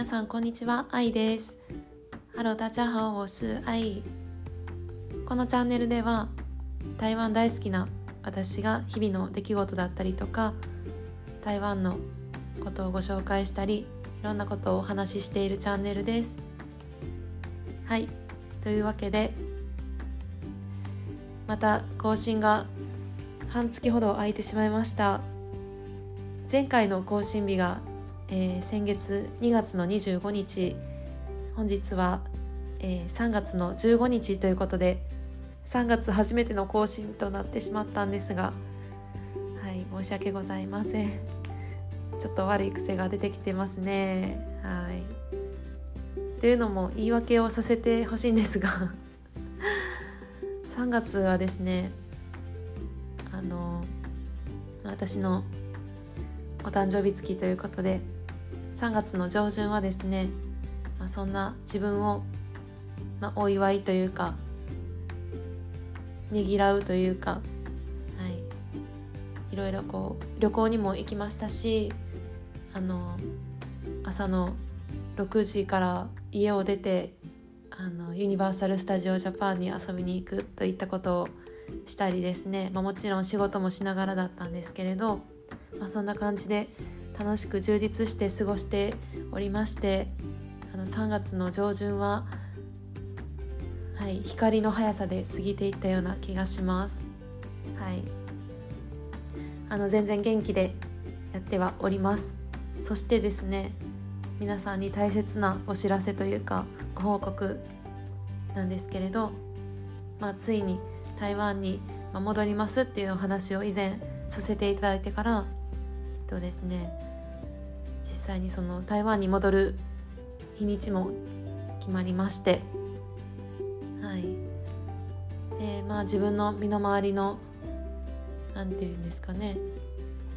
皆さんこんにちは、愛です。ハロー大家好，我是愛。このチャンネルでは台湾大好きな私が日々の出来事だったりとか台湾のことをご紹介したりいろんなことをお話ししているチャンネルです。はいというわけでまた更新が半月ほど空いてしまいました前回の更新日が、えー、先月2月の25日本日は、えー、3月の15日ということで3月初めての更新となってしまったんですがはい申し訳ございません。ちょっと悪い癖が出てきてますね。はい。っていうのも言い訳をさせてほしいんですが3月はですねあの私のお誕生日月ということで3月の上旬はですね、まあ、そんな自分を、まあ、お祝いというかねぎらうというか、はい、いろいろこう旅行にも行きましたしあの朝の6時から家を出てあのユニバーサル・スタジオ・ジャパンに遊びに行くといったことをしたりですね、まあ、もちろん仕事もしながらだったんですけれど、まあ、そんな感じで楽しく充実して過ごしておりましてあの3月の上旬は、はい、光の速さで過ぎていったような気がします。はい、あの全然元気でやってはおりますそしてですね皆さんに大切なお知らせというかご報告なんですけれど、まあ、ついに台湾に戻りますっていうお話を以前させていただいてからえっとですね際にその台湾に戻る日にちも決まりましてはいでまあ自分の身の回りの何て言うんですかね、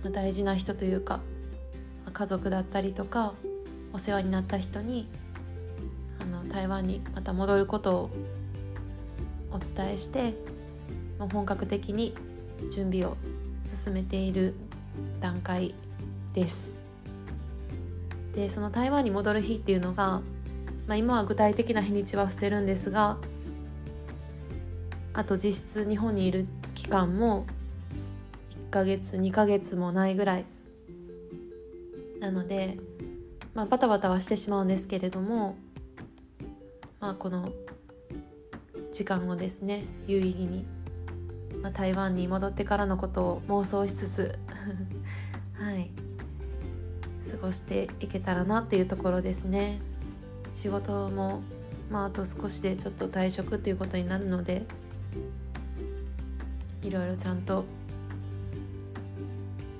まあ、大事な人というか、まあ、家族だったりとかお世話になった人にあの台湾にまた戻ることをお伝えしてもう本格的に準備を進めている段階です。でその台湾に戻る日っていうのが、まあ、今は具体的な日にちは伏せるんですがあと実質日本にいる期間も1ヶ月2ヶ月もないぐらい。なので、まあ、バタバタはしてしまうんですけれども、まあ、この時間をですね有意義にまあ、台湾に戻ってからのことを妄想しつつ はい。過ごしていけたらなっていうところですね。仕事もまああと少しでちょっと退職っていうことになるのでいろいろちゃんと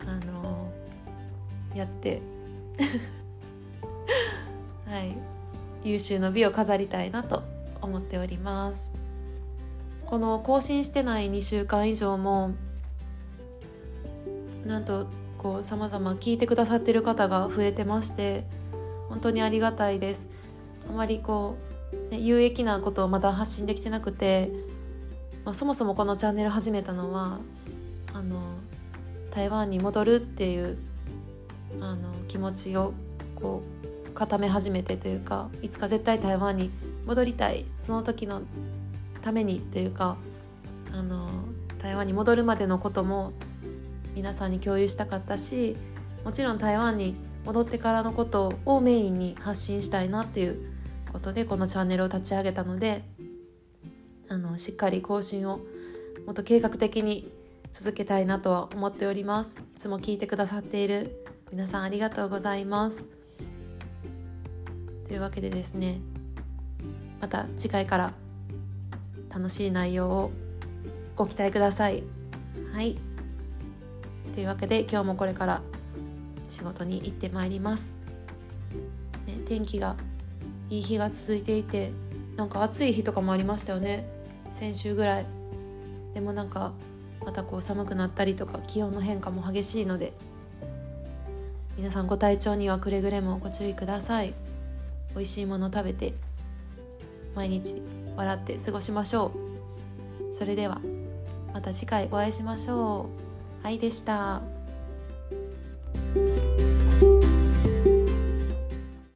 あのー、やって はい優秀の美を飾りたいなと思っております。この更新してない2週間以上もなんとこうさまざま聞いてくださってる方が増えてまして本当にありがたいです。あまりこう、ね、有益なことをまだ発信できてなくて、まあ、そもそもこのチャンネル始めたのはあの台湾に戻るっていうあの気持ちをこう固め始めてというかいつか絶対台湾に戻りたい。その時のためにっていうかあの台湾に戻るまでのことも皆さんに共有したかったしもちろん台湾に戻ってからのことをメインに発信したいなっていうことでこのチャンネルを立ち上げたのであのしっかり更新をもっと計画的に続けたいなとは思っております。いつも聞いてくださっている皆さんありがとうございます。というわけでですねまた次回から楽しい内容をご期待ください。はい。というわけで今日もこれから仕事に行ってまいります。ね、天気がいい日が続いていてなんか暑い日とかもありましたよね先週ぐらい。でもなんかまたこう寒くなったりとか気温の変化も激しいので皆さんご体調にはくれぐれもご注意ください美味しいもの食べて毎日笑って過ごしましょうそれではまた次回お会いしましょう愛でした。